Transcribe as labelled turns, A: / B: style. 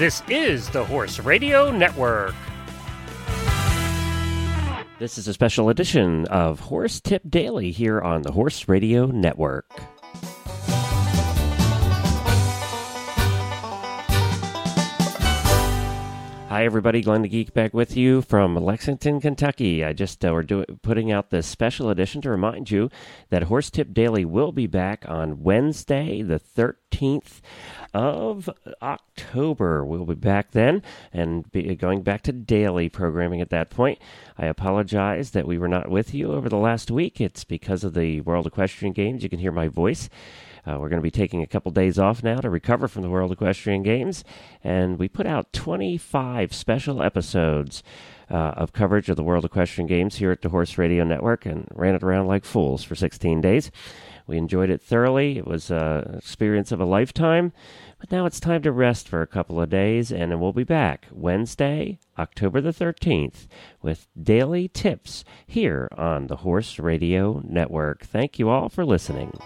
A: This is the Horse Radio Network. This is a special edition of Horse Tip Daily here on the Horse Radio Network. Hi, everybody. Glenn the Geek back with you from Lexington, Kentucky. I just uh, we're doing putting out this special edition to remind you that Horse Tip Daily will be back on Wednesday, the 13th of October. We'll be back then and be going back to daily programming at that point. I apologize that we were not with you over the last week. It's because of the World Equestrian Games. You can hear my voice. Uh, we're going to be taking a couple days off now to recover from the World Equestrian Games, and we put out 25 special episodes uh, of coverage of the World Equestrian Games here at the Horse Radio Network and ran it around like fools for 16 days. We enjoyed it thoroughly. It was uh, an experience of a lifetime. But now it's time to rest for a couple of days, and we'll be back Wednesday, October the 13th, with daily tips here on the Horse Radio Network. Thank you all for listening.